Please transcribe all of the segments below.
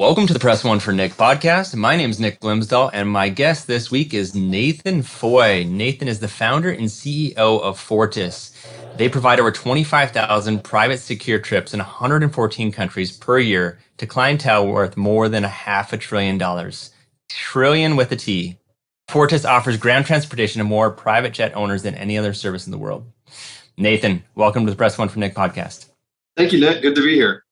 Welcome to the Press One for Nick podcast. My name is Nick Glimsdahl, and my guest this week is Nathan Foy. Nathan is the founder and CEO of Fortis. They provide over 25,000 private secure trips in 114 countries per year to clientele worth more than a half a trillion dollars. Trillion with a T. Fortis offers ground transportation to more private jet owners than any other service in the world. Nathan, welcome to the Press One for Nick podcast. Thank you, Nick. Good to be here.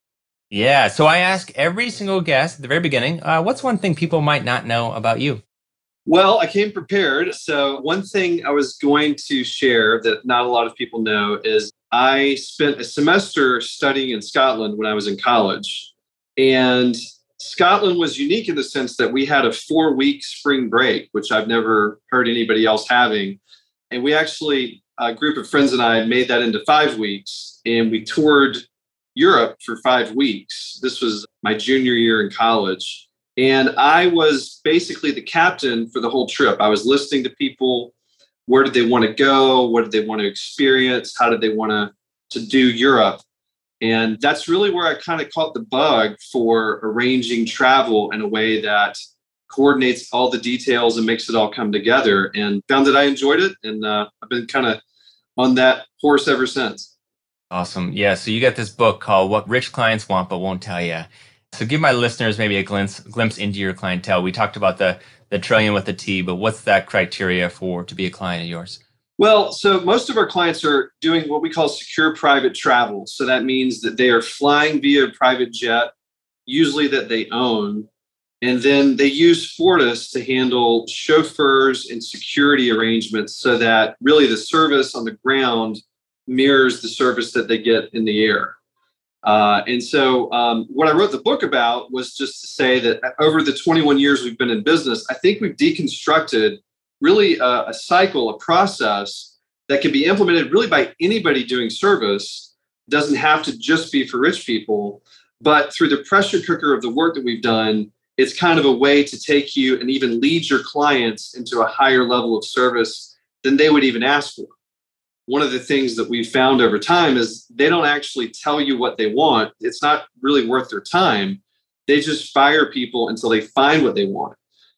Yeah. So I ask every single guest at the very beginning, uh, what's one thing people might not know about you? Well, I came prepared. So, one thing I was going to share that not a lot of people know is I spent a semester studying in Scotland when I was in college. And Scotland was unique in the sense that we had a four week spring break, which I've never heard anybody else having. And we actually, a group of friends and I made that into five weeks. And we toured Europe for five weeks. This was my junior year in college. And I was basically the captain for the whole trip. I was listening to people. Where did they want to go? What did they want to experience? How did they want to, to do Europe? And that's really where I kind of caught the bug for arranging travel in a way that coordinates all the details and makes it all come together. And found that I enjoyed it. And uh, I've been kind of on that horse ever since. Awesome. Yeah. So you got this book called What Rich Clients Want But Won't Tell You. So give my listeners maybe a glimpse glimpse into your clientele. We talked about the the trillion with the T, but what's that criteria for to be a client of yours? Well, so most of our clients are doing what we call secure private travel. So that means that they are flying via private jet, usually that they own, and then they use Fortis to handle chauffeurs and security arrangements so that really the service on the ground mirrors the service that they get in the air. Uh, and so, um, what I wrote the book about was just to say that over the 21 years we've been in business, I think we've deconstructed really a, a cycle, a process that can be implemented really by anybody doing service. Doesn't have to just be for rich people, but through the pressure cooker of the work that we've done, it's kind of a way to take you and even lead your clients into a higher level of service than they would even ask for one of the things that we've found over time is they don't actually tell you what they want. It's not really worth their time. They just fire people until they find what they want.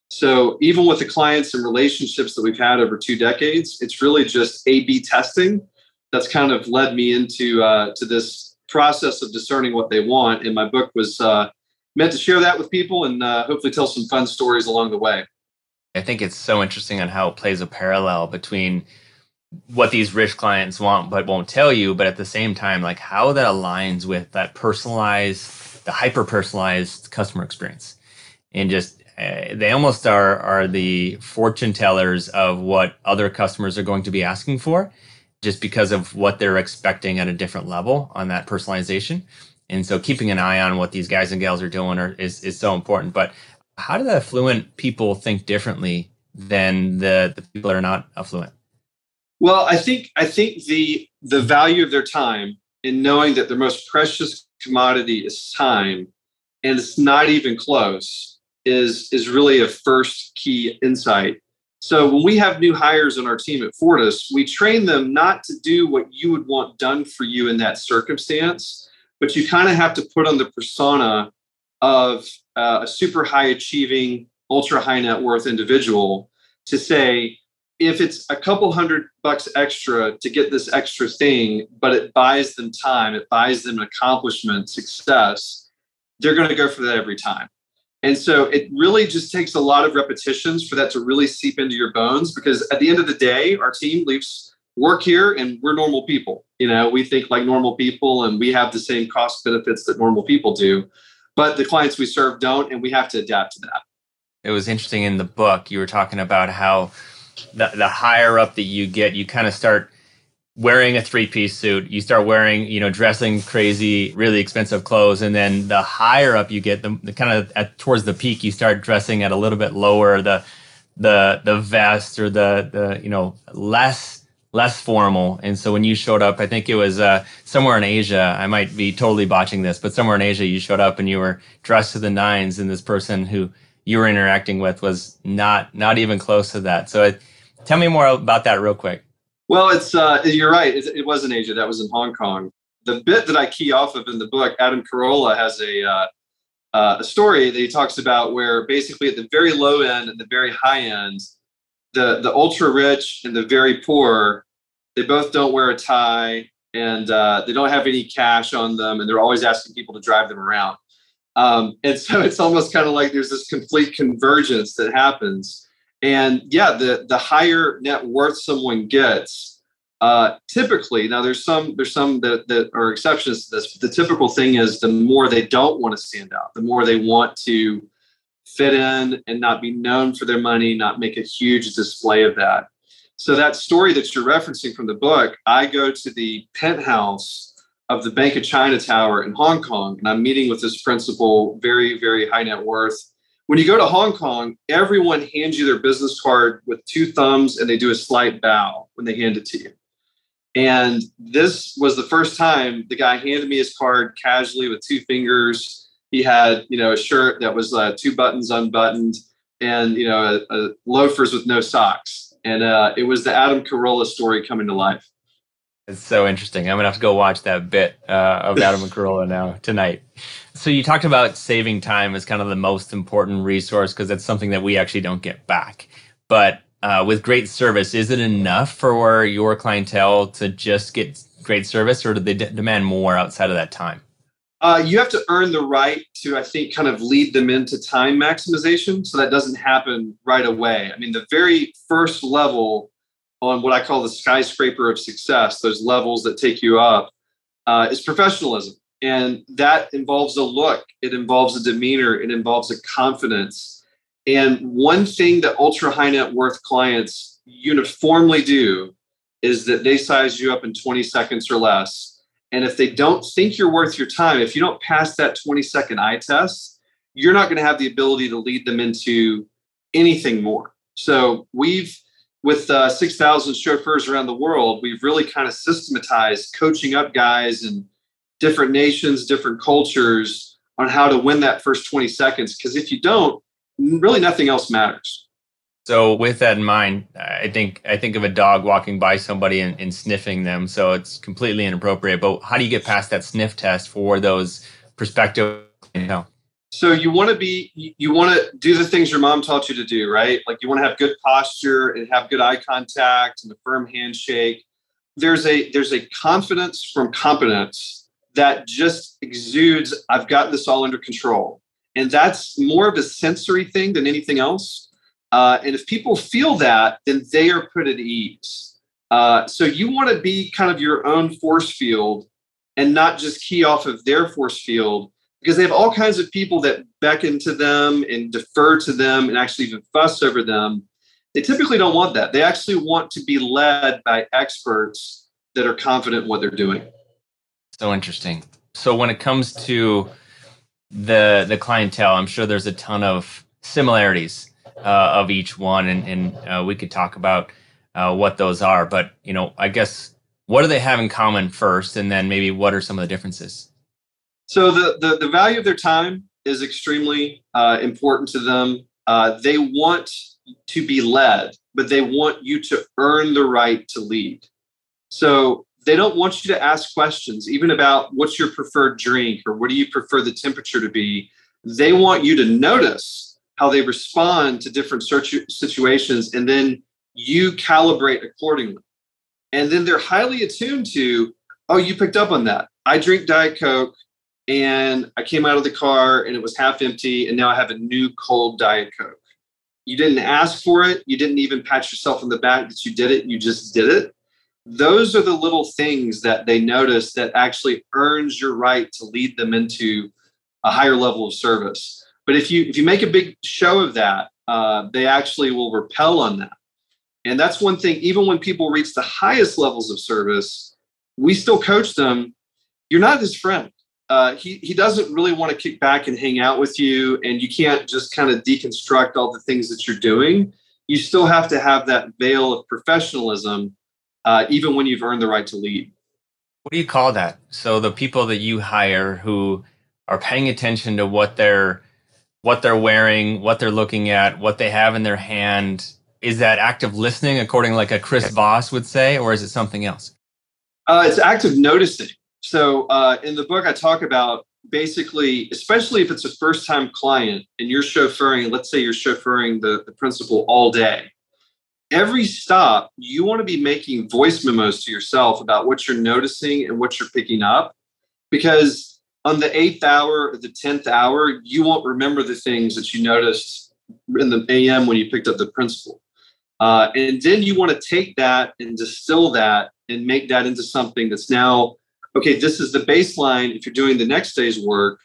So even with the clients and relationships that we've had over two decades, it's really just A/B testing that's kind of led me into uh, to this process of discerning what they want. And my book was uh, meant to share that with people and uh, hopefully tell some fun stories along the way. I think it's so interesting on how it plays a parallel between what these rich clients want but won't tell you but at the same time like how that aligns with that personalized the hyper personalized customer experience. And just uh, they almost are are the fortune tellers of what other customers are going to be asking for just because of what they're expecting at a different level on that personalization. And so keeping an eye on what these guys and gals are doing are, is is so important. But how do the affluent people think differently than the the people that are not affluent well, I think I think the the value of their time in knowing that their most precious commodity is time, and it's not even close, is is really a first key insight. So when we have new hires on our team at Fortis, we train them not to do what you would want done for you in that circumstance, but you kind of have to put on the persona of uh, a super high achieving, ultra high net worth individual to say, if it's a couple hundred bucks extra to get this extra thing, but it buys them time, it buys them accomplishment, success, they're going to go for that every time. And so it really just takes a lot of repetitions for that to really seep into your bones because at the end of the day, our team leaves work here and we're normal people. You know, we think like normal people and we have the same cost benefits that normal people do. But the clients we serve don't, and we have to adapt to that. It was interesting in the book, you were talking about how the, the higher up that you get, you kind of start wearing a three piece suit, you start wearing, you know, dressing crazy, really expensive clothes. And then the higher up you get, the, the kind of at towards the peak, you start dressing at a little bit lower, the, the, the vest or the, the, you know, less, less formal. And so when you showed up, I think it was uh, somewhere in Asia, I might be totally botching this, but somewhere in Asia, you showed up and you were dressed to the nines and this person who you were interacting with was not, not even close to that. So it, tell me more about that real quick. Well, it's uh, you're right. It, it, was in Asia. That was in Hong Kong. The bit that I key off of in the book, Adam Carolla has a uh, uh, a story that he talks about where basically at the very low end and the very high end, the the ultra rich and the very poor, they both don't wear a tie and uh, they don't have any cash on them, and they're always asking people to drive them around. Um, and so it's almost kind of like there's this complete convergence that happens and yeah, the the higher net worth someone gets, uh, typically now there's some there's some that, that are exceptions to this. But the typical thing is the more they don't want to stand out, the more they want to fit in and not be known for their money, not make a huge display of that. So that story that you're referencing from the book, I go to the penthouse of the Bank of China Tower in Hong Kong, and I'm meeting with this principal, very very high net worth when you go to Hong Kong, everyone hands you their business card with two thumbs and they do a slight bow when they hand it to you. And this was the first time the guy handed me his card casually with two fingers. He had, you know, a shirt that was uh, two buttons unbuttoned and, you know, a, a loafers with no socks. And uh, it was the Adam Carolla story coming to life. It's so interesting. I'm gonna have to go watch that bit uh, of Adam Carolla now tonight. So you talked about saving time as kind of the most important resource because that's something that we actually don't get back. But uh, with great service, is it enough for your clientele to just get great service, or do they demand more outside of that time? Uh, you have to earn the right to, I think, kind of lead them into time maximization. So that doesn't happen right away. I mean, the very first level on what I call the skyscraper of success, those levels that take you up, uh, is professionalism. And that involves a look, it involves a demeanor, it involves a confidence. And one thing that ultra high net worth clients uniformly do is that they size you up in 20 seconds or less. And if they don't think you're worth your time, if you don't pass that 20 second eye test, you're not going to have the ability to lead them into anything more. So we've with uh, 6,000 chauffeurs around the world, we've really kind of systematized coaching up guys in different nations, different cultures on how to win that first 20 seconds. Because if you don't, really nothing else matters. So with that in mind, I think I think of a dog walking by somebody and, and, sniffing them. So it's completely inappropriate. But how do you get past that sniff test for those prospective? You know? So you want to be you want to do the things your mom taught you to do, right? Like you want to have good posture and have good eye contact and a firm handshake. There's a there's a confidence from competence that just exudes, I've got this all under control. And that's more of a sensory thing than anything else. Uh, and if people feel that, then they are put at ease. Uh, so you want to be kind of your own force field and not just key off of their force field because they have all kinds of people that beckon to them and defer to them and actually even fuss over them. They typically don't want that. They actually want to be led by experts that are confident in what they're doing. So interesting. So when it comes to the the clientele, I'm sure there's a ton of similarities uh, of each one, and, and uh, we could talk about uh, what those are. But you know, I guess what do they have in common first, and then maybe what are some of the differences? So the the, the value of their time is extremely uh, important to them. Uh, they want to be led, but they want you to earn the right to lead. So they don't want you to ask questions, even about what's your preferred drink or what do you prefer the temperature to be. They want you to notice how they respond to different situations and then you calibrate accordingly. And then they're highly attuned to, oh, you picked up on that. I drink Diet Coke and I came out of the car and it was half empty and now I have a new cold Diet Coke. You didn't ask for it. You didn't even pat yourself on the back that you did it. You just did it those are the little things that they notice that actually earns your right to lead them into a higher level of service but if you if you make a big show of that uh, they actually will repel on that And that's one thing, even when people reach the highest levels of service, we still coach them. You're not his friend. Uh, he, he doesn't really want to kick back and hang out with you, and you can't just kind of deconstruct all the things that you're doing. You still have to have that veil of professionalism, uh, even when you've earned the right to lead. What do you call that? So the people that you hire who are paying attention to what they're what they're wearing, what they're looking at, what they have in their hand, is that active listening according like a Chris Voss would say, or is it something else? Uh, it's active noticing. So uh, in the book, I talk about basically, especially if it's a first time client and you're chauffeuring, let's say you're chauffeuring the, the principal all day. Every stop, you want to be making voice memos to yourself about what you're noticing and what you're picking up. Because on the eighth hour or the 10th hour, you won't remember the things that you noticed in the AM when you picked up the principal. Uh, and then you want to take that and distill that and make that into something that's now okay, this is the baseline. If you're doing the next day's work,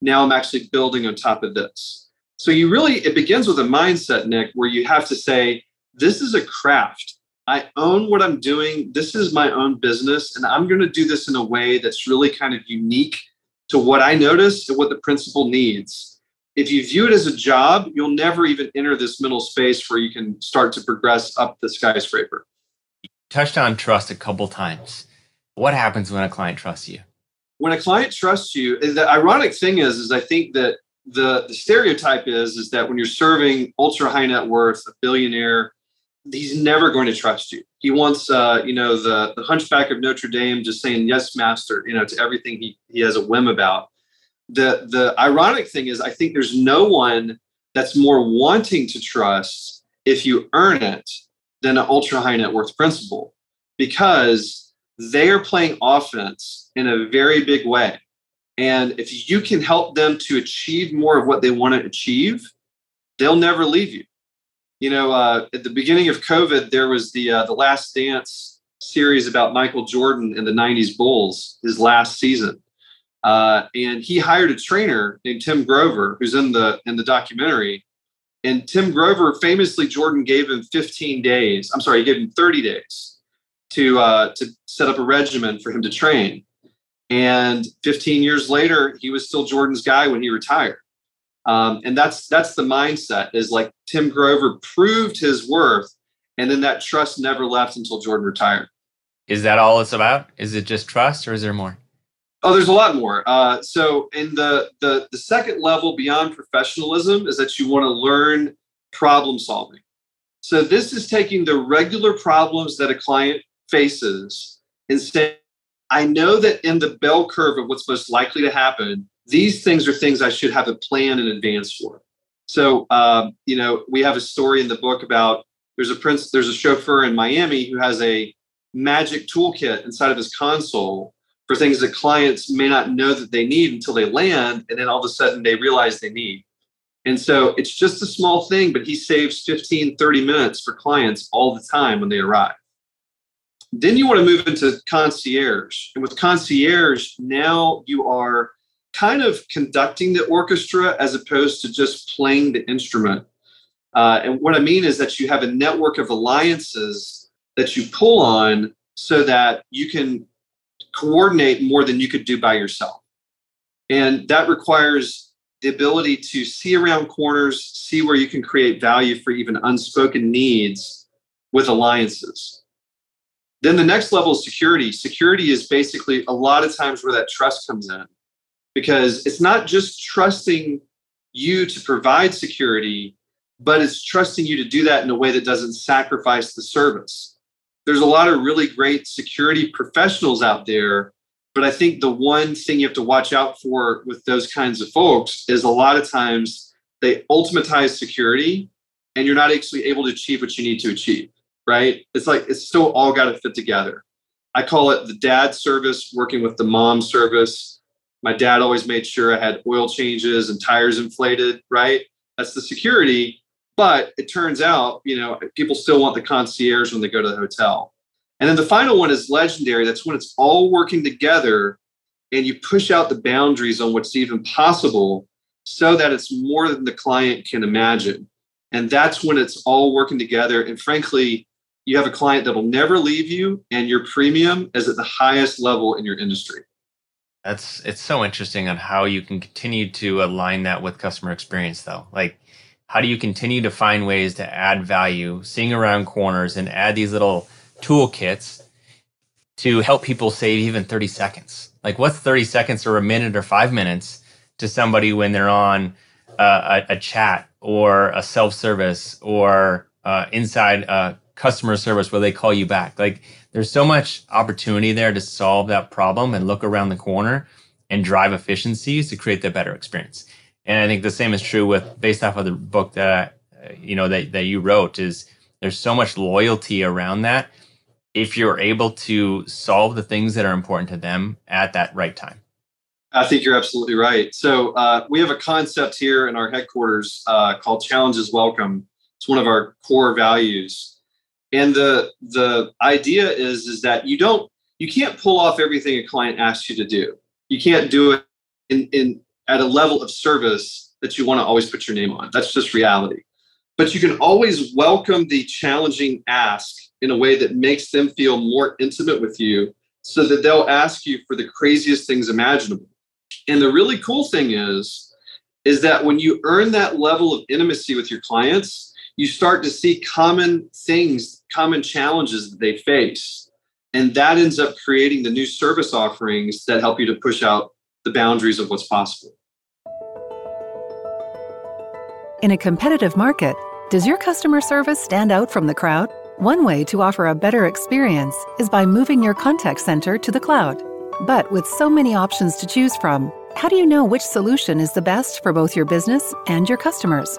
now I'm actually building on top of this. So you really, it begins with a mindset, Nick, where you have to say, this is a craft. I own what I'm doing. This is my own business. And I'm going to do this in a way that's really kind of unique to what I notice and what the principal needs. If you view it as a job, you'll never even enter this middle space where you can start to progress up the skyscraper. You touched on trust a couple times. What happens when a client trusts you? When a client trusts you, the ironic thing is, is I think that the, the stereotype is, is that when you're serving ultra high net worth, a billionaire, he's never going to trust you. He wants, uh, you know, the, the hunchback of Notre Dame just saying, yes, master, you know, to everything he, he has a whim about. The, the ironic thing is, I think there's no one that's more wanting to trust if you earn it than an ultra high net worth principal because they are playing offense in a very big way. And if you can help them to achieve more of what they want to achieve, they'll never leave you. You know, uh, at the beginning of COVID, there was the uh, the Last Dance series about Michael Jordan and the '90s Bulls, his last season, uh, and he hired a trainer named Tim Grover, who's in the in the documentary. And Tim Grover famously, Jordan gave him 15 days. I'm sorry, he gave him 30 days to uh, to set up a regimen for him to train. And 15 years later, he was still Jordan's guy when he retired. Um, and that's that's the mindset is like Tim Grover proved his worth, and then that trust never left until Jordan retired. Is that all it's about? Is it just trust, or is there more? Oh, there's a lot more. Uh, so, in the, the the second level beyond professionalism is that you want to learn problem solving. So, this is taking the regular problems that a client faces and say, I know that in the bell curve of what's most likely to happen, these things are things I should have a plan in advance for. So, um, you know, we have a story in the book about there's a prince, there's a chauffeur in Miami who has a magic toolkit inside of his console for things that clients may not know that they need until they land, and then all of a sudden they realize they need. And so it's just a small thing, but he saves 15, 30 minutes for clients all the time when they arrive. Then you want to move into concierge. And with concierge, now you are kind of conducting the orchestra as opposed to just playing the instrument. Uh, and what I mean is that you have a network of alliances that you pull on so that you can coordinate more than you could do by yourself. And that requires the ability to see around corners, see where you can create value for even unspoken needs with alliances. Then the next level is security. Security is basically a lot of times where that trust comes in because it's not just trusting you to provide security, but it's trusting you to do that in a way that doesn't sacrifice the service. There's a lot of really great security professionals out there, but I think the one thing you have to watch out for with those kinds of folks is a lot of times they ultimatize security and you're not actually able to achieve what you need to achieve right? It's like it's still all got to fit together. I call it the dad service working with the mom service. My dad always made sure I had oil changes and tires inflated, right? That's the security. But it turns out, you know, people still want the concierge when they go to the hotel. And then the final one is legendary. That's when it's all working together and you push out the boundaries on what's even possible so that it's more than the client can imagine. And that's when it's all working together. And frankly, you have a client that will never leave you and your premium is at the highest level in your industry. That's it's so interesting on how you can continue to align that with customer experience though. Like how do you continue to find ways to add value, seeing around corners and add these little toolkits to help people save even 30 seconds? Like what's 30 seconds or a minute or 5 minutes to somebody when they're on uh, a, a, chat or a self-service or uh, inside a customer service where they call you back. Like there's so much opportunity there to solve that problem and look around the corner and drive efficiencies to create the better experience. And I think the same is true with based off of the book that I, you know that that you wrote is there's so much loyalty around that if you're able to solve the things that are important to them at that right time. I think you're absolutely right. So uh, we have a concept here in our headquarters uh, called "Challenges Welcome." It's one of our core values, and the the idea is is that you don't you can't pull off everything a client asks you to do. You can't do it in, in at a level of service that you want to always put your name on. That's just reality. But you can always welcome the challenging ask in a way that makes them feel more intimate with you so that they'll ask you for the craziest things imaginable. And the really cool thing is is that when you earn that level of intimacy with your clients, you start to see common things, common challenges that they face. And that ends up creating the new service offerings that help you to push out the boundaries of what's possible. In a competitive market, does your customer service stand out from the crowd? One way to offer a better experience is by moving your contact center to the cloud. But with so many options to choose from, how do you know which solution is the best for both your business and your customers?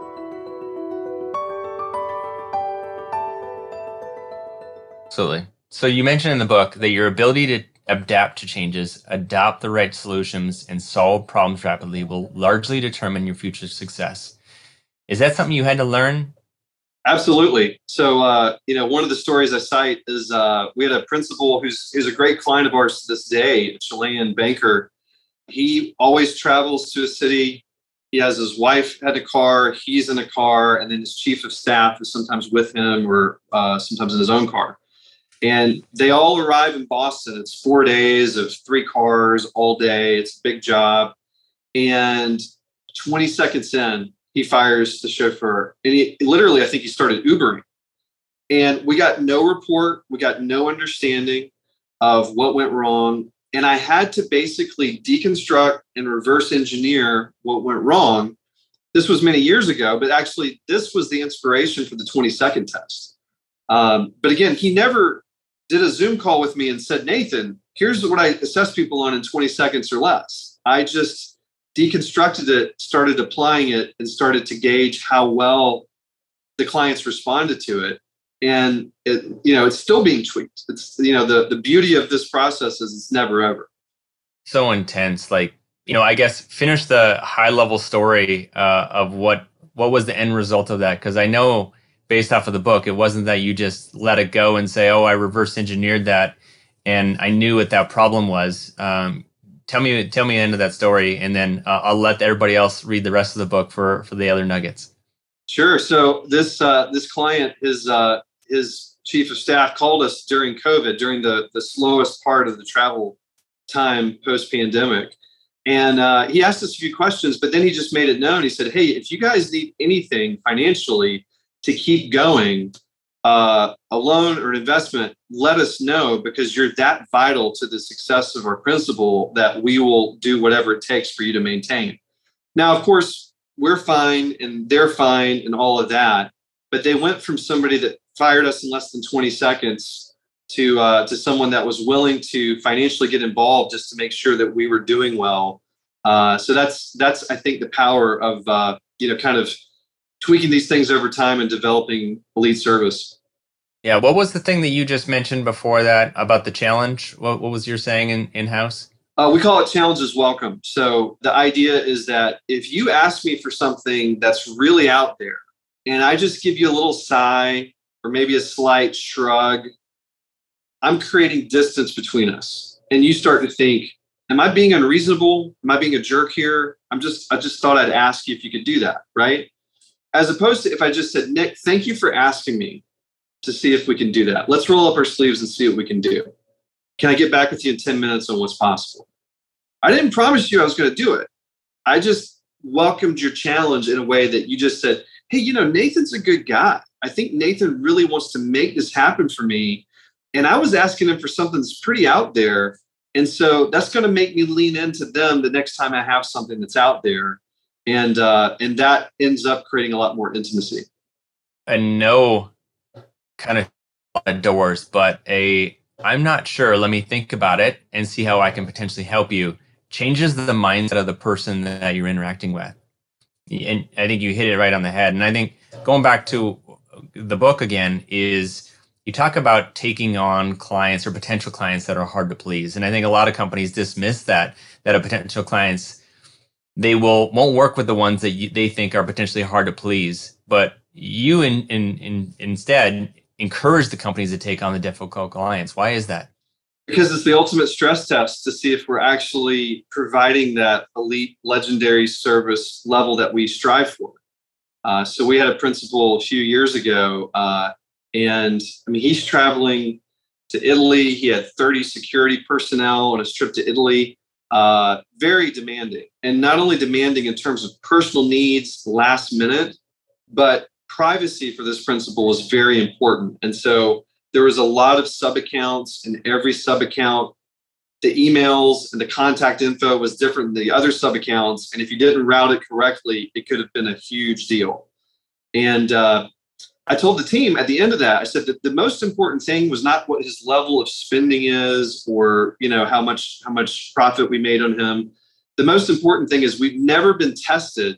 Absolutely. So you mentioned in the book that your ability to adapt to changes, adopt the right solutions, and solve problems rapidly will largely determine your future success. Is that something you had to learn? Absolutely. So, uh, you know, one of the stories I cite is uh, we had a principal who's, who's a great client of ours to this day, a Chilean banker. He always travels to a city. He has his wife had a car, he's in a car, and then his chief of staff is sometimes with him or uh, sometimes in his own car. And they all arrive in Boston. It's four days of three cars all day. It's a big job. And 20 seconds in, he fires the chauffeur. And he literally, I think he started Ubering. And we got no report, we got no understanding of what went wrong. And I had to basically deconstruct and reverse engineer what went wrong. This was many years ago, but actually, this was the inspiration for the 20 second test. Um, but again, he never did a Zoom call with me and said, Nathan, here's what I assess people on in 20 seconds or less. I just deconstructed it, started applying it, and started to gauge how well the clients responded to it. And it, you know, it's still being tweaked. It's you know, the the beauty of this process is it's never ever. So intense. Like, you know, I guess finish the high level story uh, of what what was the end result of that? Because I know based off of the book. It wasn't that you just let it go and say, "Oh, I reverse engineered that," and I knew what that problem was. Um, tell me, tell me the end of that story, and then uh, I'll let everybody else read the rest of the book for for the other nuggets. Sure. So this uh, this client, his uh, his chief of staff called us during COVID, during the the slowest part of the travel time post pandemic. And uh, he asked us a few questions, but then he just made it known. He said, Hey, if you guys need anything financially, to keep going, uh, a loan or an investment, let us know because you're that vital to the success of our principal that we will do whatever it takes for you to maintain. Now, of course, we're fine and they're fine and all of that, but they went from somebody that fired us in less than 20 seconds to uh, to someone that was willing to financially get involved just to make sure that we were doing well. Uh, so that's that's I think the power of uh, you know kind of tweaking these things over time and developing elite service. Yeah. What was the thing that you just mentioned before that about the challenge? What, what was your saying in, in house? Uh, we call it challenges welcome. So the idea is that if you ask me for something that's really out there and I just give you a little sigh or maybe a slight shrug, I'm creating distance between us. And you start to think, am I being unreasonable? Am I being a jerk here? I'm just, I just thought I'd ask you if you could do that, right? As opposed to if I just said, Nick, thank you for asking me to see if we can do that. Let's roll up our sleeves and see what we can do. Can I get back with you in 10 minutes on what's possible? I didn't promise you I was going to do it. I just welcomed your challenge in a way that you just said, Hey, you know, Nathan's a good guy. I think Nathan really wants to make this happen for me. And I was asking him for something that's pretty out there. And so that's going to make me lean into them the next time I have something that's out there. And uh, and that ends up creating a lot more intimacy. And no kind of doors, but a I'm not sure. Let me think about it and see how I can potentially help you changes the mindset of the person that you're interacting with. And I think you hit it right on the head. And I think going back to the book again is you talk about taking on clients or potential clients that are hard to please. And I think a lot of companies dismiss that, that a potential clients, they will, won't work with the ones that you, they think are potentially hard to please. But you in, in, in, instead encourage the companies to take on the difficult clients. Why is that? because it's the ultimate stress test to see if we're actually providing that elite legendary service level that we strive for uh, so we had a principal a few years ago uh, and i mean he's traveling to italy he had 30 security personnel on his trip to italy uh, very demanding and not only demanding in terms of personal needs last minute but privacy for this principal was very important and so there was a lot of sub accounts, and every sub account, the emails and the contact info was different than the other sub accounts. And if you didn't route it correctly, it could have been a huge deal. And uh, I told the team at the end of that, I said that the most important thing was not what his level of spending is or you know how much how much profit we made on him. The most important thing is we've never been tested,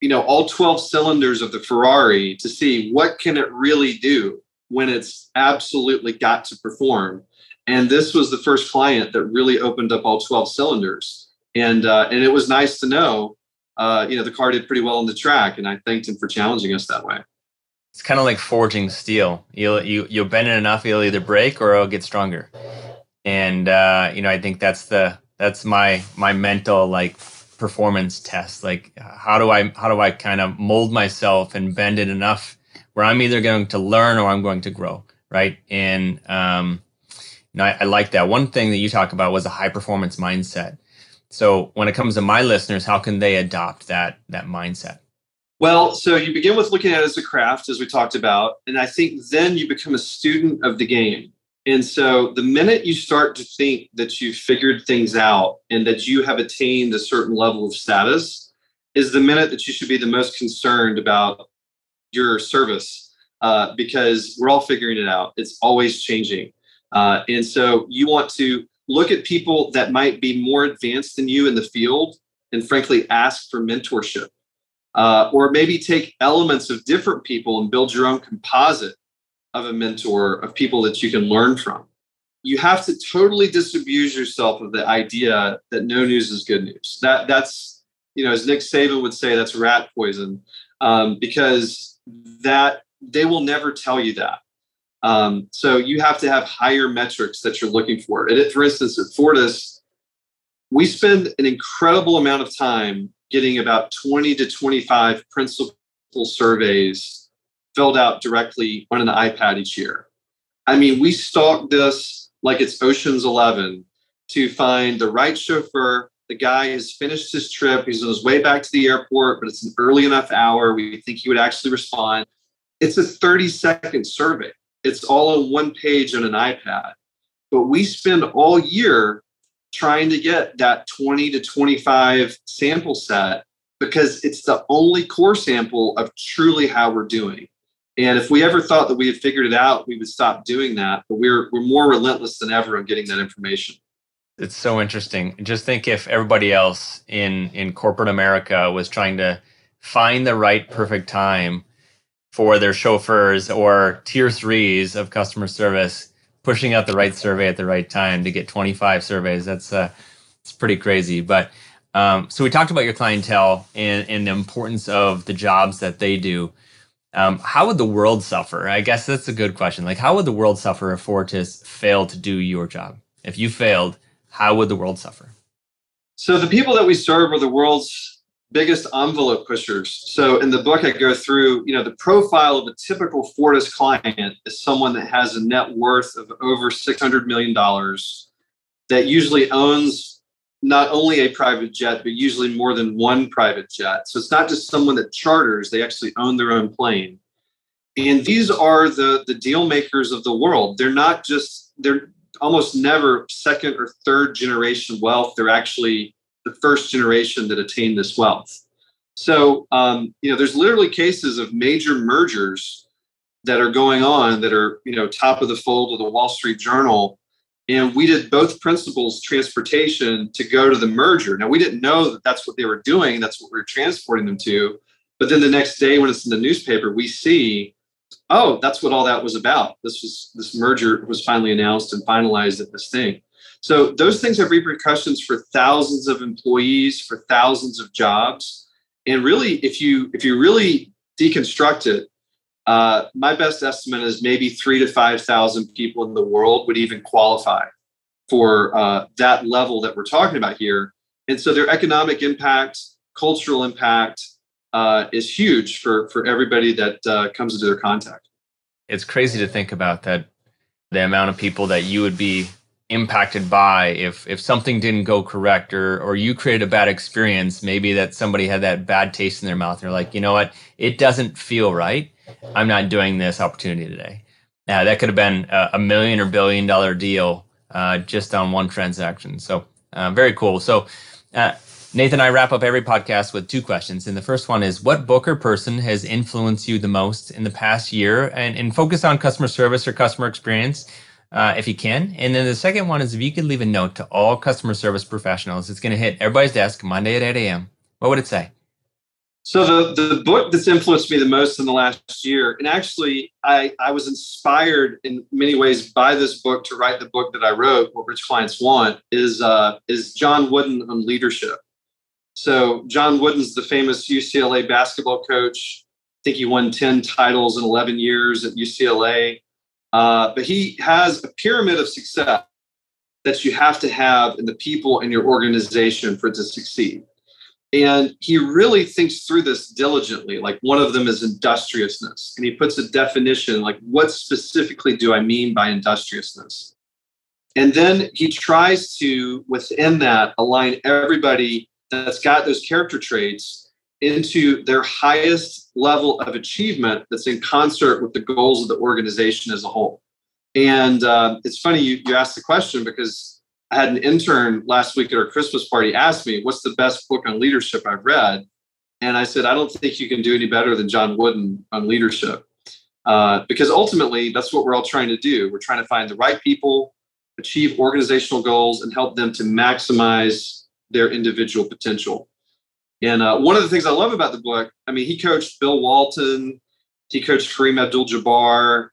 you know, all 12 cylinders of the Ferrari to see what can it really do when it's absolutely got to perform. And this was the first client that really opened up all 12 cylinders. And, uh, and it was nice to know, uh, you know, the car did pretty well on the track. And I thanked him for challenging us that way. It's kind of like forging steel. You'll, you, you'll bend it enough, it'll either break or it'll get stronger. And, uh, you know, I think that's the, that's my, my mental like performance test. Like how do I, how do I kind of mold myself and bend it enough where I'm either going to learn or I'm going to grow, right? And um, you know, I, I like that. One thing that you talk about was a high performance mindset. So when it comes to my listeners, how can they adopt that that mindset? Well, so you begin with looking at it as a craft, as we talked about, and I think then you become a student of the game. And so the minute you start to think that you've figured things out and that you have attained a certain level of status, is the minute that you should be the most concerned about your service uh, because we're all figuring it out. It's always changing. Uh, and so you want to look at people that might be more advanced than you in the field and frankly ask for mentorship. Uh, or maybe take elements of different people and build your own composite of a mentor of people that you can learn from. You have to totally disabuse yourself of the idea that no news is good news. That that's you know, as Nick Saban would say, that's rat poison um, because that they will never tell you that. Um, so you have to have higher metrics that you're looking for. And it, for instance, at Fortis, we spend an incredible amount of time getting about 20 to 25 principal surveys filled out directly on an iPad each year. I mean, we stalk this like it's Ocean's 11 to find the right chauffeur the guy has finished his trip. He's on his way back to the airport, but it's an early enough hour. We think he would actually respond. It's a 30 second survey. It's all on one page on an iPad. But we spend all year trying to get that 20 to 25 sample set because it's the only core sample of truly how we're doing. And if we ever thought that we had figured it out, we would stop doing that. But we're, we're more relentless than ever on getting that information it's so interesting. Just think if everybody else in in corporate America was trying to find the right perfect time for their chauffeurs or tier threes of customer service pushing out the right survey at the right time to get 25 surveys. That's uh, it's pretty crazy. But um, so we talked about your clientele and, and the importance of the jobs that they do. Um, how would the world suffer? I guess that's a good question. Like, how would the world suffer if Fortis failed to do your job? If you failed, how would the world suffer? So the people that we serve are the world's biggest envelope pushers. So in the book, I go through, you know, the profile of a typical Fortis client is someone that has a net worth of over $600 million that usually owns not only a private jet, but usually more than one private jet. So it's not just someone that charters, they actually own their own plane. And these are the, the deal makers of the world. They're not just, they're almost never second or third generation wealth. They're actually the first generation that attained this wealth. So, um, you know, there's literally cases of major mergers that are going on that are, you know, top of the fold of the Wall Street Journal. And we did both principals transportation to go to the merger. Now, we didn't know that that's what they were doing. That's what we were transporting them to. But then the next day, when it's in the newspaper, we see, oh, that's what all that was about. This was this merger was finally announced and finalized at this thing. So those things have repercussions for thousands of employees, for thousands of jobs. And really, if you if you really deconstruct it, uh, my best estimate is maybe three to five thousand people in the world would even qualify for uh, that level that we're talking about here. And so their economic impact, cultural impact, uh, is huge for for everybody that uh, comes into their contact. It's crazy to think about that the amount of people that you would be impacted by if if something didn't go correct or or you created a bad experience maybe that somebody had that bad taste in their mouth they're like you know what? It doesn't feel right. I'm not doing this opportunity today. Now that could have been a, a million or billion dollar deal uh, just on one transaction. So uh, very cool. So uh, nathan i wrap up every podcast with two questions and the first one is what book or person has influenced you the most in the past year? And, and focus on customer service or customer experience uh, if you can. And then the second one is if you could leave a note to all customer service professionals, it's going to hit everybody's desk Monday at 8 a.m. What would it say? So the, the book that's influenced me the most in the last year, and actually I, I was inspired in many ways by this book to write the book that I wrote, What Rich Clients Want, is uh, is John Wooden on leadership. So John Wooden's the famous UCLA basketball coach. I think he won 10 titles in 11 years at UCLA. Uh, but he has a pyramid of success that you have to have in the people in your organization for it to succeed. And he really thinks through this diligently. Like one of them is industriousness. And he puts a definition like, what specifically do I mean by industriousness? And then he tries to, within that, align everybody that's got those character traits into their highest level of achievement that's in concert with the goals of the organization as a whole. And uh, it's funny you, you asked the question because I had an intern last week at our Christmas party ask me, What's the best book on leadership I've read? And I said, I don't think you can do any better than John Wooden on leadership. Uh, because ultimately, that's what we're all trying to do. We're trying to find the right people, achieve organizational goals, and help them to maximize their individual potential. And uh, one of the things I love about the book, I mean, he coached Bill Walton, he coached Kareem Abdul-Jabbar,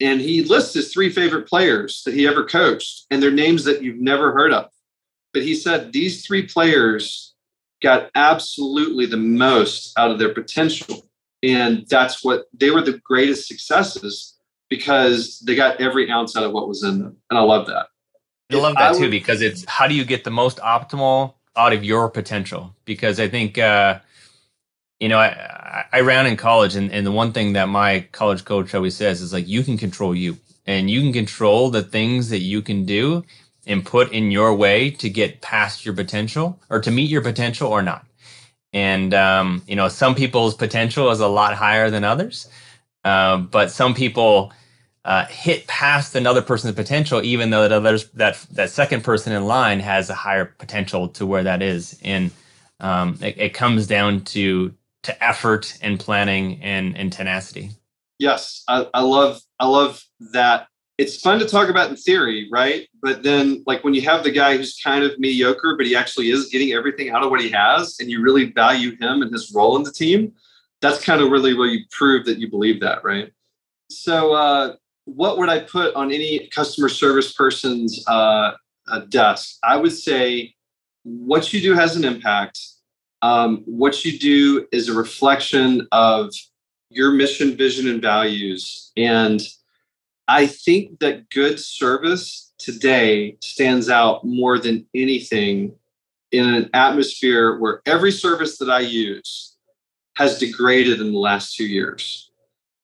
and he lists his three favorite players that he ever coached, and they're names that you've never heard of. But he said these three players got absolutely the most out of their potential, and that's what they were the greatest successes because they got every ounce out of what was in them, and I love that. I love that too because it's how do you get the most optimal out of your potential? Because I think uh, you know I, I ran in college and, and the one thing that my college coach always says is like you can control you and you can control the things that you can do and put in your way to get past your potential or to meet your potential or not. And um, you know some people's potential is a lot higher than others uh, but some people uh, hit past another person's potential, even though that others, that that second person in line has a higher potential to where that is. And um, it, it, comes down to to effort and planning and, and tenacity. Yes, I, I love I love that. It's fun to talk about in theory, right? But then, like when you have the guy who's kind of mediocre, but he actually is getting everything out of what he has, and you really value him and his role in the team, that's kind of really where you prove that you believe that, right? So, uh, what would I put on any customer service person's uh, desk? I would say what you do has an impact. Um, what you do is a reflection of your mission, vision, and values. And I think that good service today stands out more than anything in an atmosphere where every service that I use has degraded in the last two years.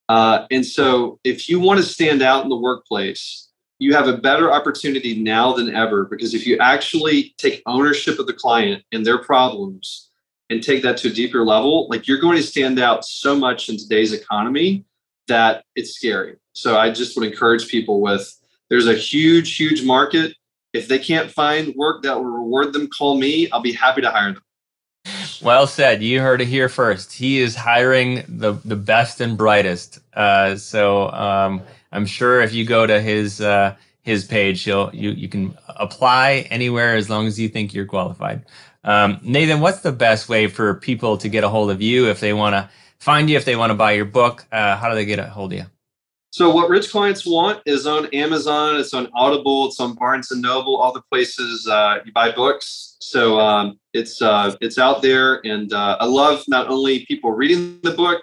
Uh, and so, if you want to stand out in the workplace, you have a better opportunity now than ever because if you actually take ownership of the client and their problems and take that to a deeper level, like you're going to stand out so much in today's economy that it's scary. So I just would encourage people with there's a huge, huge market. If they can't find work that will reward them, call me. I'll be happy to hire them. Well said. You heard it here first. He is hiring the the best and brightest. Uh, so um, I'm sure if you go to his uh, his page, he'll you you can apply anywhere as long as you think you're qualified. Um, Nathan, what's the best way for people to get a hold of you if they want to find you, if they want to buy your book? Uh, how do they get a hold of you? So what rich clients want is on Amazon, it's on Audible, it's on Barnes and Noble, all the places uh, you buy books. So um, it's uh, it's out there, and uh, I love not only people reading the book,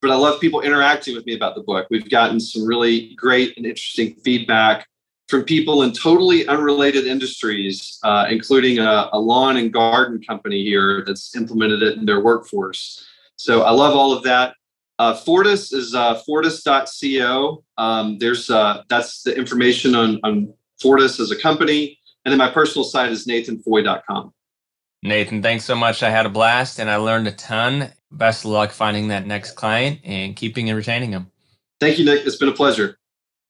but I love people interacting with me about the book. We've gotten some really great and interesting feedback from people in totally unrelated industries, uh, including a, a lawn and garden company here that's implemented it in their workforce. So I love all of that. Uh, Fortis is uh, fortis.co. Um, there's uh, that's the information on, on Fortis as a company. And then my personal site is nathanfoy.com. Nathan, thanks so much. I had a blast and I learned a ton. Best of luck finding that next client and keeping and retaining them. Thank you, Nick. It's been a pleasure.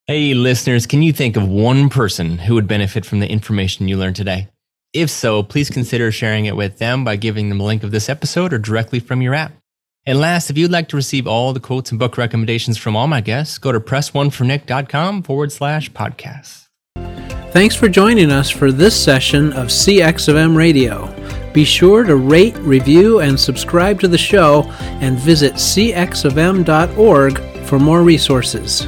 Hey, listeners, can you think of one person who would benefit from the information you learned today? If so, please consider sharing it with them by giving them a link of this episode or directly from your app. And last, if you'd like to receive all the quotes and book recommendations from all my guests, go to pressonefornick.com forward slash podcast. Thanks for joining us for this session of CX of M Radio. Be sure to rate, review, and subscribe to the show and visit cxofm.org for more resources.